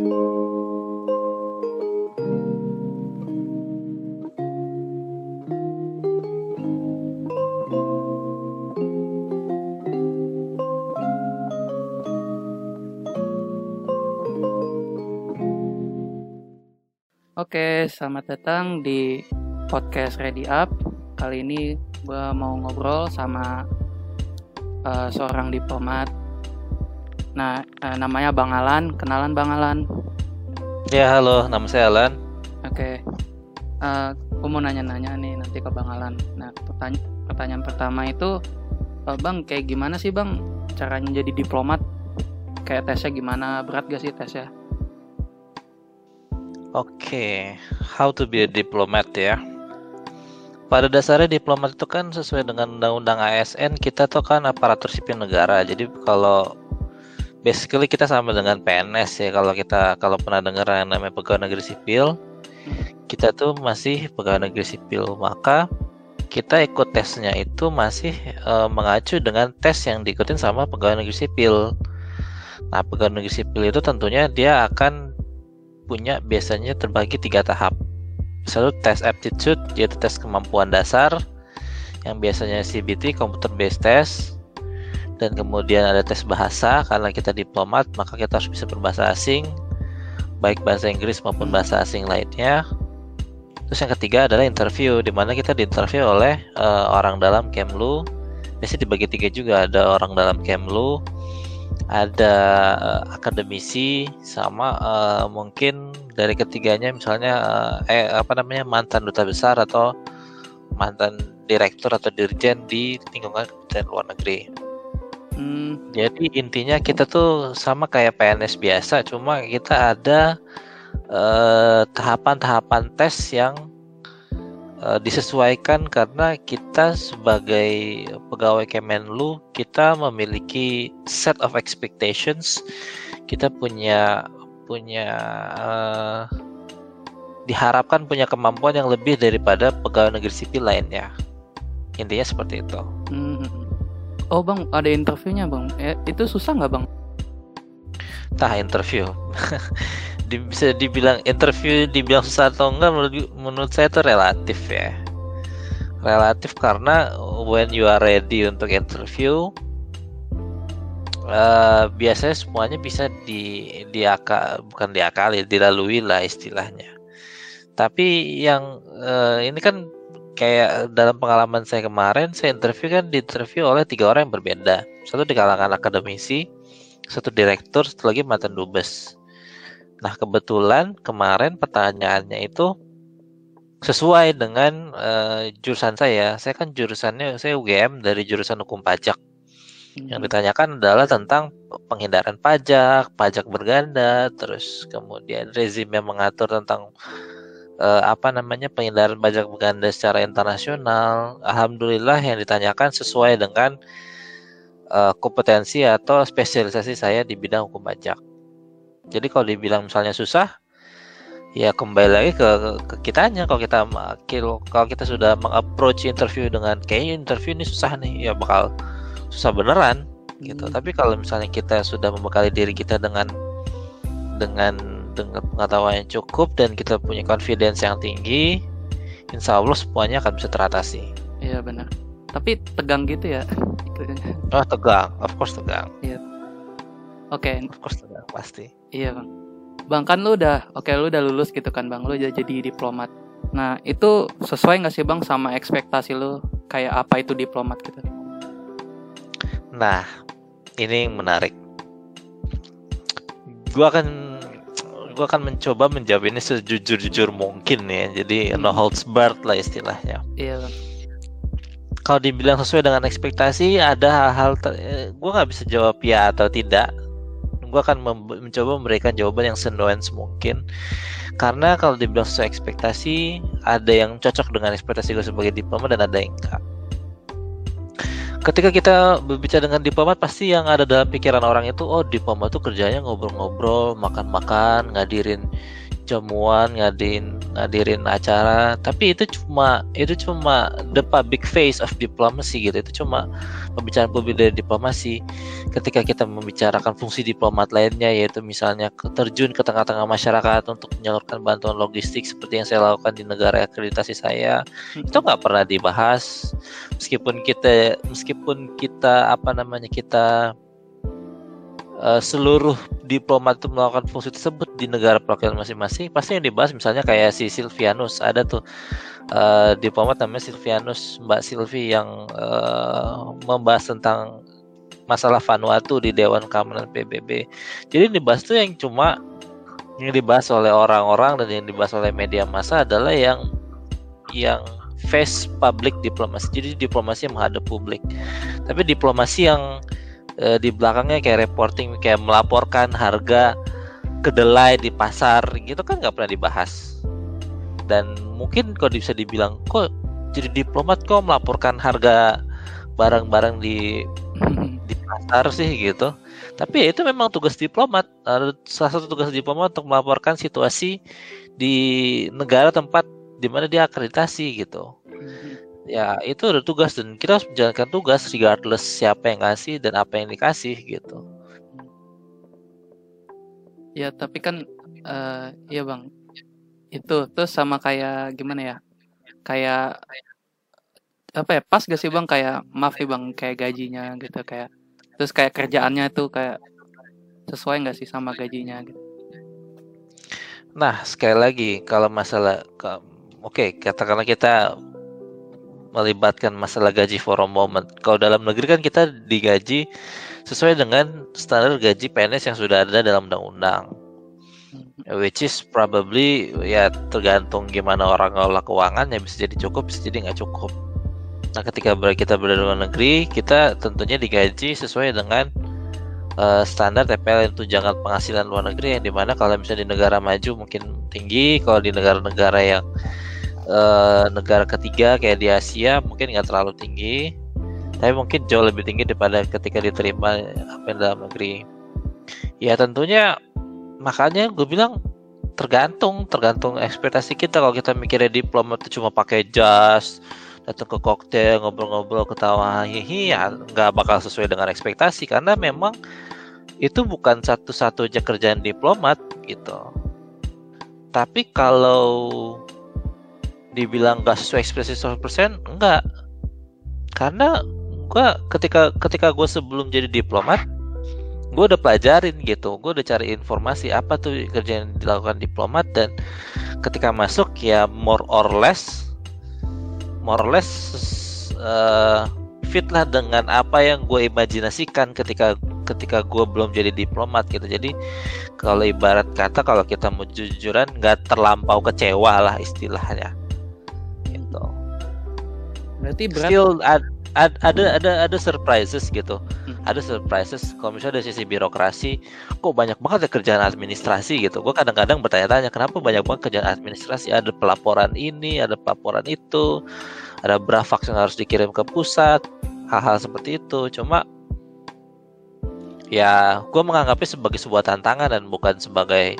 Oke, selamat datang di podcast Ready Up. Kali ini gue mau ngobrol sama uh, seorang diplomat. Nah, uh, namanya Bang Alan. Kenalan Bang Alan. Ya, halo. Nama saya Alan. Oke. Uh, gue mau nanya-nanya nih nanti ke Bang Alan. Nah, pertanya pertanyaan pertama itu, uh, Bang, kayak gimana sih Bang caranya jadi diplomat? Kayak tesnya gimana? Berat gak sih tesnya? Oke, okay. how to be a diplomat ya. Pada dasarnya diplomat itu kan sesuai dengan undang-undang ASN kita tuh kan aparatur sipil negara. Jadi kalau basically kita sama dengan PNS ya kalau kita kalau pernah dengar yang namanya pegawai negeri sipil, kita tuh masih pegawai negeri sipil. Maka kita ikut tesnya itu masih e, mengacu dengan tes yang diikutin sama pegawai negeri sipil. Nah, pegawai negeri sipil itu tentunya dia akan punya biasanya terbagi tiga tahap. Satu tes aptitude yaitu tes kemampuan dasar yang biasanya CBT computer based test dan kemudian ada tes bahasa karena kita diplomat maka kita harus bisa berbahasa asing baik bahasa Inggris maupun bahasa asing lainnya. Terus yang ketiga adalah interview di mana kita diinterview oleh uh, orang dalam Kemlu. Biasanya dibagi tiga juga ada orang dalam Kemlu, ada uh, akademisi sama uh, mungkin dari ketiganya misalnya uh, eh apa namanya mantan duta besar atau mantan direktur atau dirjen di lingkungan Kementerian Luar Negeri. Hmm. Jadi intinya kita tuh sama kayak PNS biasa, cuma kita ada tahapan-tahapan uh, tes yang uh, disesuaikan karena kita sebagai pegawai Kemenlu kita memiliki set of expectations kita punya punya uh, diharapkan punya kemampuan yang lebih daripada pegawai negeri sipil lainnya intinya seperti itu hmm. Oh bang ada interviewnya bang. Eh, itu susah nggak bang? Tah interview. Bisa dibilang interview dibilang susah atau enggak menurut menurut saya itu relatif ya. Relatif karena when you are ready untuk interview uh, biasanya semuanya bisa di diakal bukan diakali dilalui lah istilahnya. Tapi yang uh, ini kan kayak dalam pengalaman saya kemarin saya interview kan di interview oleh tiga orang yang berbeda satu di kalangan akademisi satu direktur satu lagi mantan dubes Nah, kebetulan kemarin pertanyaannya itu sesuai dengan uh, jurusan saya. Saya kan jurusannya saya UGM dari jurusan hukum pajak. Hmm. Yang ditanyakan adalah tentang penghindaran pajak, pajak berganda, terus kemudian rezim yang mengatur tentang uh, apa namanya penghindaran pajak berganda secara internasional. Alhamdulillah yang ditanyakan sesuai dengan uh, kompetensi atau spesialisasi saya di bidang hukum pajak. Jadi kalau dibilang misalnya susah, ya kembali lagi ke, ke, ke kitanya. Kalau kita kalau kita sudah mengapproach interview dengan kayaknya interview ini susah nih, ya bakal susah beneran gitu. Hmm. Tapi kalau misalnya kita sudah membekali diri kita dengan dengan dengan pengetahuan yang cukup dan kita punya confidence yang tinggi, insya Allah semuanya akan bisa teratasi. Iya benar. Tapi tegang gitu ya. Oh tegang, of course tegang. Iya. Oke. Okay. Of course tegang pasti. Iya bang. Bang kan lu udah, oke okay, lu udah lulus gitu kan bang, lu udah jadi diplomat. Nah itu sesuai nggak sih bang sama ekspektasi lu kayak apa itu diplomat gitu? Nah ini yang menarik. Gua akan gua akan mencoba menjawab ini sejujur-jujur mungkin ya. Jadi hmm. no holds barred lah istilahnya. Iya bang. Kalau dibilang sesuai dengan ekspektasi, ada hal-hal eh, gue nggak bisa jawab ya atau tidak gue akan mencoba memberikan jawaban yang senuance mungkin karena kalau dibilang sesuai ekspektasi ada yang cocok dengan ekspektasi gue sebagai diplomat dan ada yang enggak ketika kita berbicara dengan diplomat pasti yang ada dalam pikiran orang itu oh diplomat itu kerjanya ngobrol-ngobrol makan-makan ngadirin jamuan ngadirin ngadirin acara. Tapi itu cuma itu cuma the public face of diplomacy gitu. Itu cuma pembicaraan publik dari diplomasi ketika kita membicarakan fungsi diplomat lainnya yaitu misalnya terjun ke tengah-tengah masyarakat untuk menyalurkan bantuan logistik seperti yang saya lakukan di negara akreditasi saya itu nggak pernah dibahas. Meskipun kita meskipun kita apa namanya kita uh, seluruh diplomat itu melakukan fungsi tersebut di negara perwakilan masing-masing pasti yang dibahas misalnya kayak si Silvianus. Ada tuh uh, diplomat namanya Silvianus Mbak Silvi yang uh, membahas tentang masalah Vanuatu di Dewan Keamanan PBB jadi yang dibahas tuh yang cuma yang dibahas oleh orang-orang dan yang dibahas oleh media massa adalah yang yang face public diplomasi jadi diplomasi yang menghadap publik. Tapi diplomasi yang uh, di belakangnya kayak reporting kayak melaporkan harga kedelai di pasar gitu kan nggak pernah dibahas. Dan mungkin kalau bisa dibilang kok jadi diplomat kok melaporkan harga barang-barang di di pasar sih gitu. Tapi ya itu memang tugas diplomat. Salah satu tugas diplomat untuk melaporkan situasi di negara tempat di mana dia akreditasi gitu ya itu udah tugas dan kita harus menjalankan tugas regardless siapa yang ngasih dan apa yang dikasih gitu. Ya tapi kan uh, ya bang. Itu tuh sama kayak gimana ya? Kayak apa ya pas gak sih bang? Kayak maaf nih bang kayak gajinya gitu kayak terus kayak kerjaannya tuh kayak sesuai nggak sih sama gajinya gitu? Nah sekali lagi kalau masalah oke okay, katakanlah kita melibatkan masalah gaji for a moment. Kalau dalam negeri kan kita digaji sesuai dengan standar gaji PNS yang sudah ada dalam undang-undang. Which is probably ya tergantung gimana orang ngelola keuangan ya bisa jadi cukup bisa jadi nggak cukup. Nah ketika kita berada di luar negeri kita tentunya digaji sesuai dengan uh, standar TPL itu jangan penghasilan luar negeri yang di mana kalau misalnya di negara maju mungkin tinggi kalau di negara-negara yang uh, negara ketiga kayak di Asia mungkin nggak terlalu tinggi tapi mungkin jauh lebih tinggi daripada ketika diterima apa dalam negeri. Ya tentunya makanya gue bilang tergantung tergantung ekspektasi kita. Kalau kita mikirnya diplomat itu cuma pakai jas datang ke koktail ngobrol-ngobrol ketawa hihi ya nggak bakal sesuai dengan ekspektasi. Karena memang itu bukan satu-satunya kerjaan diplomat gitu. Tapi kalau dibilang gak sesuai ekspresi 100% enggak karena gua ketika ketika gue sebelum jadi diplomat gue udah pelajarin gitu. Gue udah cari informasi apa tuh kerja yang dilakukan diplomat dan ketika masuk ya more or less more or less uh, fit lah dengan apa yang gue imajinasikan ketika ketika gue belum jadi diplomat gitu. Jadi kalau ibarat kata kalau kita mau jujuran nggak terlampau kecewa lah istilahnya Berarti berat. Still ad, ad, ada ada ada surprises gitu. Hmm. Ada surprises kalau misalnya dari sisi birokrasi kok banyak banget ya kerjaan administrasi gitu. Gue kadang-kadang bertanya-tanya kenapa banyak banget kerjaan administrasi. Ada pelaporan ini, ada pelaporan itu, ada brafaks yang harus dikirim ke pusat, hal-hal seperti itu. Cuma ya gue menganggapnya sebagai sebuah tantangan dan bukan sebagai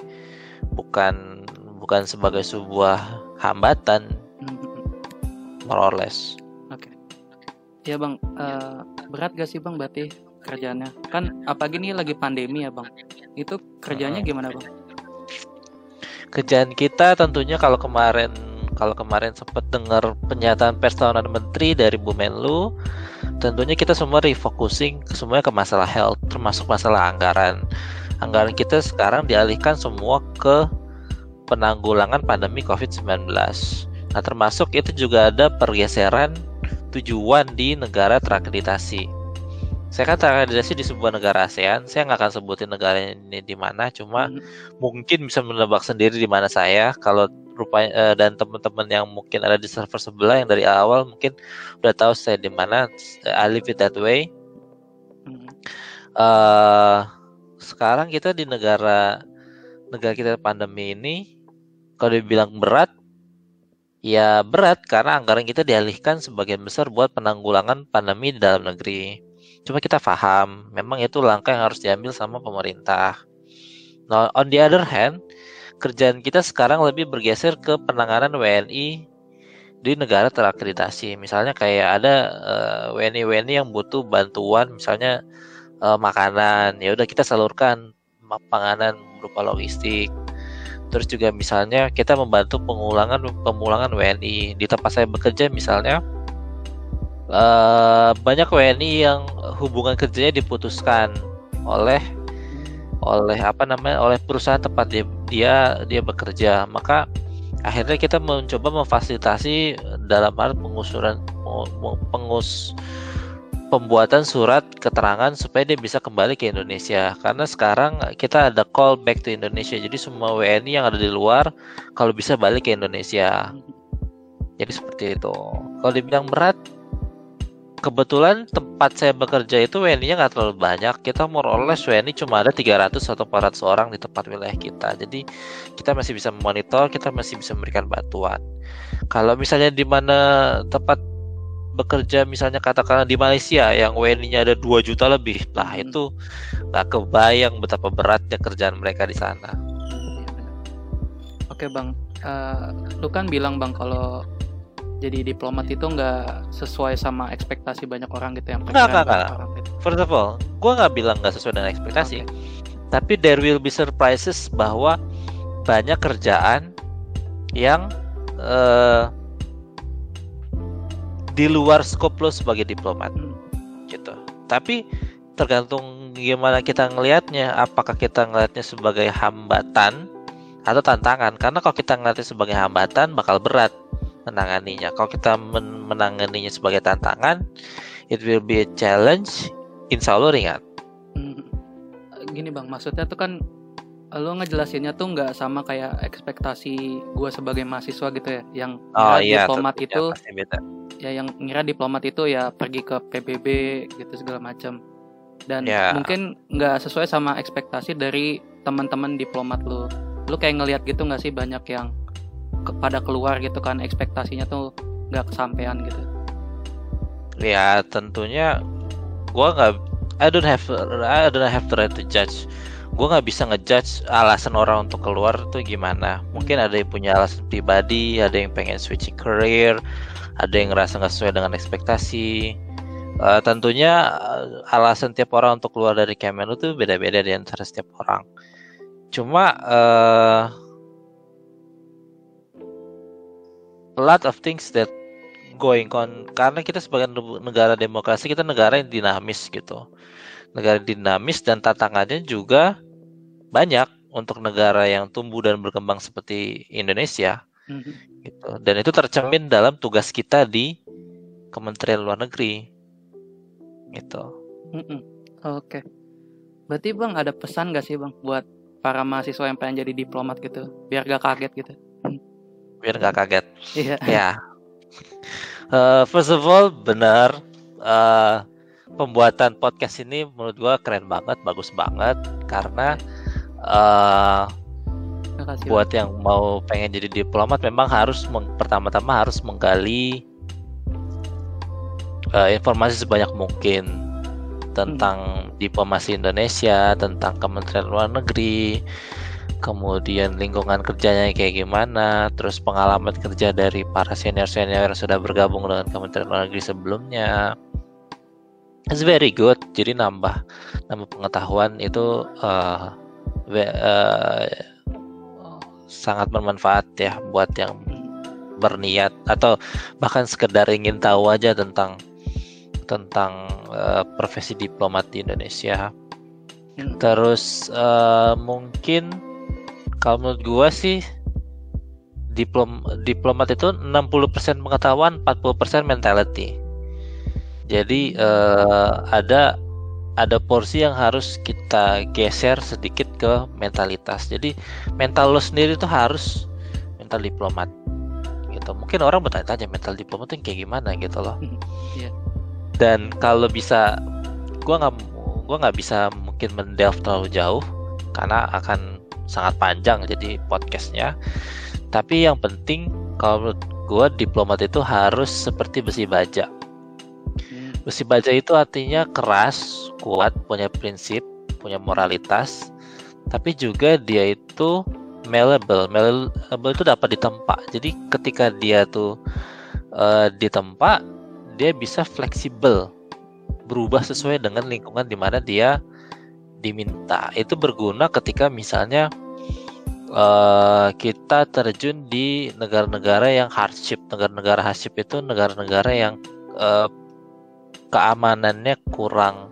bukan bukan sebagai sebuah hambatan hmm. more or less. Ya bang, uh, berat gak sih bang berarti kerjanya? Kan apa gini lagi pandemi ya bang. Itu kerjanya gimana bang? Kerjaan kita tentunya kalau kemarin kalau kemarin sempat dengar pernyataan pers tahunan menteri dari Bu Menlu, tentunya kita semua refocusing semuanya ke masalah health, termasuk masalah anggaran. Anggaran kita sekarang dialihkan semua ke penanggulangan pandemi COVID-19. Nah, termasuk itu juga ada pergeseran tujuan di negara terakreditasi. Saya kan terakreditasi di sebuah negara ASEAN. Saya nggak akan sebutin negara ini di mana, cuma hmm. mungkin bisa menebak sendiri di mana saya. Kalau rupanya uh, dan teman-teman yang mungkin ada di server sebelah yang dari awal mungkin udah tahu saya di mana. I live it that way. Hmm. Uh, sekarang kita di negara negara kita pandemi ini kalau dibilang berat ya berat karena anggaran kita dialihkan sebagian besar buat penanggulangan pandemi di dalam negeri. Cuma kita paham, memang itu langkah yang harus diambil sama pemerintah. Nah, on the other hand, kerjaan kita sekarang lebih bergeser ke penanganan WNI di negara terakreditasi. Misalnya kayak ada uh, WNI-WNI yang butuh bantuan, misalnya uh, makanan, ya udah kita salurkan panganan berupa logistik. Terus juga misalnya kita membantu pengulangan pemulangan WNI di tempat saya bekerja misalnya uh, banyak WNI yang hubungan kerjanya diputuskan oleh oleh apa namanya oleh perusahaan tempat dia dia, dia bekerja. Maka akhirnya kita mencoba memfasilitasi dalam hal pengusuran pengus pembuatan surat keterangan supaya dia bisa kembali ke Indonesia karena sekarang kita ada call back to Indonesia jadi semua WNI yang ada di luar kalau bisa balik ke Indonesia jadi seperti itu kalau dibilang berat kebetulan tempat saya bekerja itu WNI-nya nggak terlalu banyak. Kita more or less WNI cuma ada 300 atau 400 orang di tempat wilayah kita. Jadi kita masih bisa memonitor, kita masih bisa memberikan bantuan. Kalau misalnya di mana tempat bekerja misalnya katakanlah di Malaysia yang WNI-nya ada 2 juta lebih, nah hmm. itu nggak kebayang betapa beratnya kerjaan mereka di sana. Oke bang, uh, lu kan bilang bang kalau jadi diplomat itu nggak sesuai sama ekspektasi banyak orang gitu yang nggak nggak nggak gitu. first of all gue nggak bilang nggak sesuai dengan ekspektasi okay. tapi there will be surprises bahwa banyak kerjaan yang uh, di luar skop lo sebagai diplomat gitu tapi tergantung gimana kita ngelihatnya apakah kita ngelihatnya sebagai hambatan atau tantangan karena kalau kita ngelihatnya sebagai hambatan bakal berat menanganinya. Kalau kita men menanganinya sebagai tantangan, it will be a challenge. Insya Allah ringan. Hmm, gini bang, maksudnya tuh kan lo ngejelasinnya tuh nggak sama kayak ekspektasi gue sebagai mahasiswa gitu ya, yang oh, iya, diplomat itu, ya yang ngira diplomat itu ya pergi ke PBB gitu segala macam, dan yeah. mungkin nggak sesuai sama ekspektasi dari teman-teman diplomat lo. Lo kayak ngelihat gitu nggak sih banyak yang kepada keluar gitu kan ekspektasinya tuh nggak kesampaian gitu ya tentunya gue nggak I don't have I don't have the right to judge gue nggak bisa ngejudge alasan orang untuk keluar tuh gimana. Mungkin ada yang punya alasan pribadi ada yang pengen switching career ada yang ngerasa nggak sesuai dengan ekspektasi. Uh, tentunya uh, alasan tiap orang untuk keluar dari Kemenlu tuh beda-beda di antara setiap orang. Cuma uh, a lot of things that going on. Karena kita sebagai negara demokrasi kita negara yang dinamis gitu negara dinamis dan tantangannya juga banyak untuk negara yang tumbuh dan berkembang seperti Indonesia mm-hmm. gitu dan itu tercermin dalam tugas kita di Kementerian Luar Negeri gitu oke okay. berarti bang ada pesan gak sih bang buat para mahasiswa yang pengen jadi diplomat gitu biar gak kaget gitu biar nggak kaget. Iya. Ya. Uh, first of all, benar uh, pembuatan podcast ini menurut gua keren banget, bagus banget karena uh, buat yang mau pengen jadi diplomat memang harus pertama-tama harus menggali uh, informasi sebanyak mungkin tentang hmm. diplomasi Indonesia, tentang Kementerian Luar Negeri, kemudian lingkungan kerjanya kayak gimana, terus pengalaman kerja dari para senior-senior yang sudah bergabung dengan Kementerian Luar Negeri sebelumnya. It's very good, jadi nambah nambah pengetahuan itu uh, uh, sangat bermanfaat ya buat yang berniat atau bahkan sekedar ingin tahu aja tentang tentang uh, profesi diplomat di Indonesia. Hmm. Terus uh, mungkin kalau menurut gua sih diplom diplomat itu 60% pengetahuan 40% mentality jadi uh, ada ada porsi yang harus kita geser sedikit ke mentalitas. Jadi mental lo sendiri itu harus mental diplomat gitu. Mungkin orang bertanya-tanya mental diplomat itu kayak gimana? gitu loh. Yeah. dan kalau bisa gua nggak gua nggak bisa mungkin mendelve terlalu jauh karena akan sangat panjang jadi podcastnya. Tapi yang penting kalau menurut gue diplomat itu harus seperti besi baja. hmm. Besi baja itu artinya keras kuat punya prinsip punya moralitas tapi juga dia itu malleable. Malleable itu dapat ditempa. Jadi ketika dia tuh uh, ditempa, dia bisa fleksibel, berubah sesuai dengan lingkungan di mana dia diminta. Itu berguna ketika misalnya uh, kita terjun di negara-negara yang hardship. Negara-negara hardship itu negara-negara yang uh, keamanannya kurang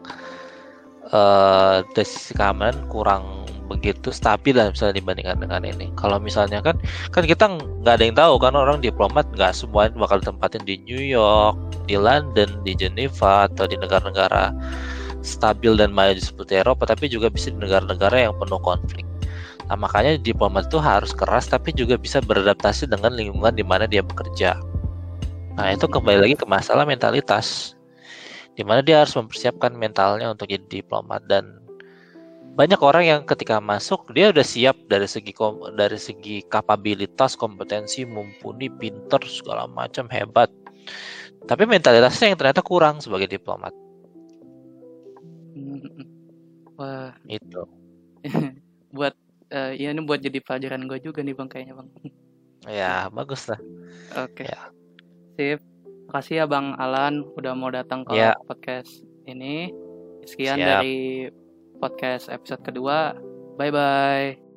uh, dari sisi keamanan kurang begitu stabil lah misalnya dibandingkan dengan ini. Kalau misalnya kan kan kita nggak ada yang tahu kan orang diplomat nggak semua bakal ditempatin di New York, di London, di Geneva atau di negara-negara stabil dan maju seperti Eropa, tapi juga bisa di negara-negara yang penuh konflik. Nah, makanya diplomat itu harus keras tapi juga bisa beradaptasi dengan lingkungan di mana dia bekerja. Nah, itu kembali lagi ke masalah mentalitas. Di mana dia harus mempersiapkan mentalnya untuk jadi diplomat dan banyak orang yang ketika masuk dia udah siap dari segi dari segi kapabilitas, kompetensi, mumpuni, pinter segala macam hebat. Tapi mentalitasnya yang ternyata kurang sebagai diplomat. Wah, itu. buat uh, ya ini buat jadi pelajaran gue juga nih bang kayaknya bang. Ya bagus lah. Oke. Okay. Ya. Sip. Makasih ya bang Alan udah mau datang ke ya. podcast ini. Sekian Siap. dari podcast episode kedua. Bye bye.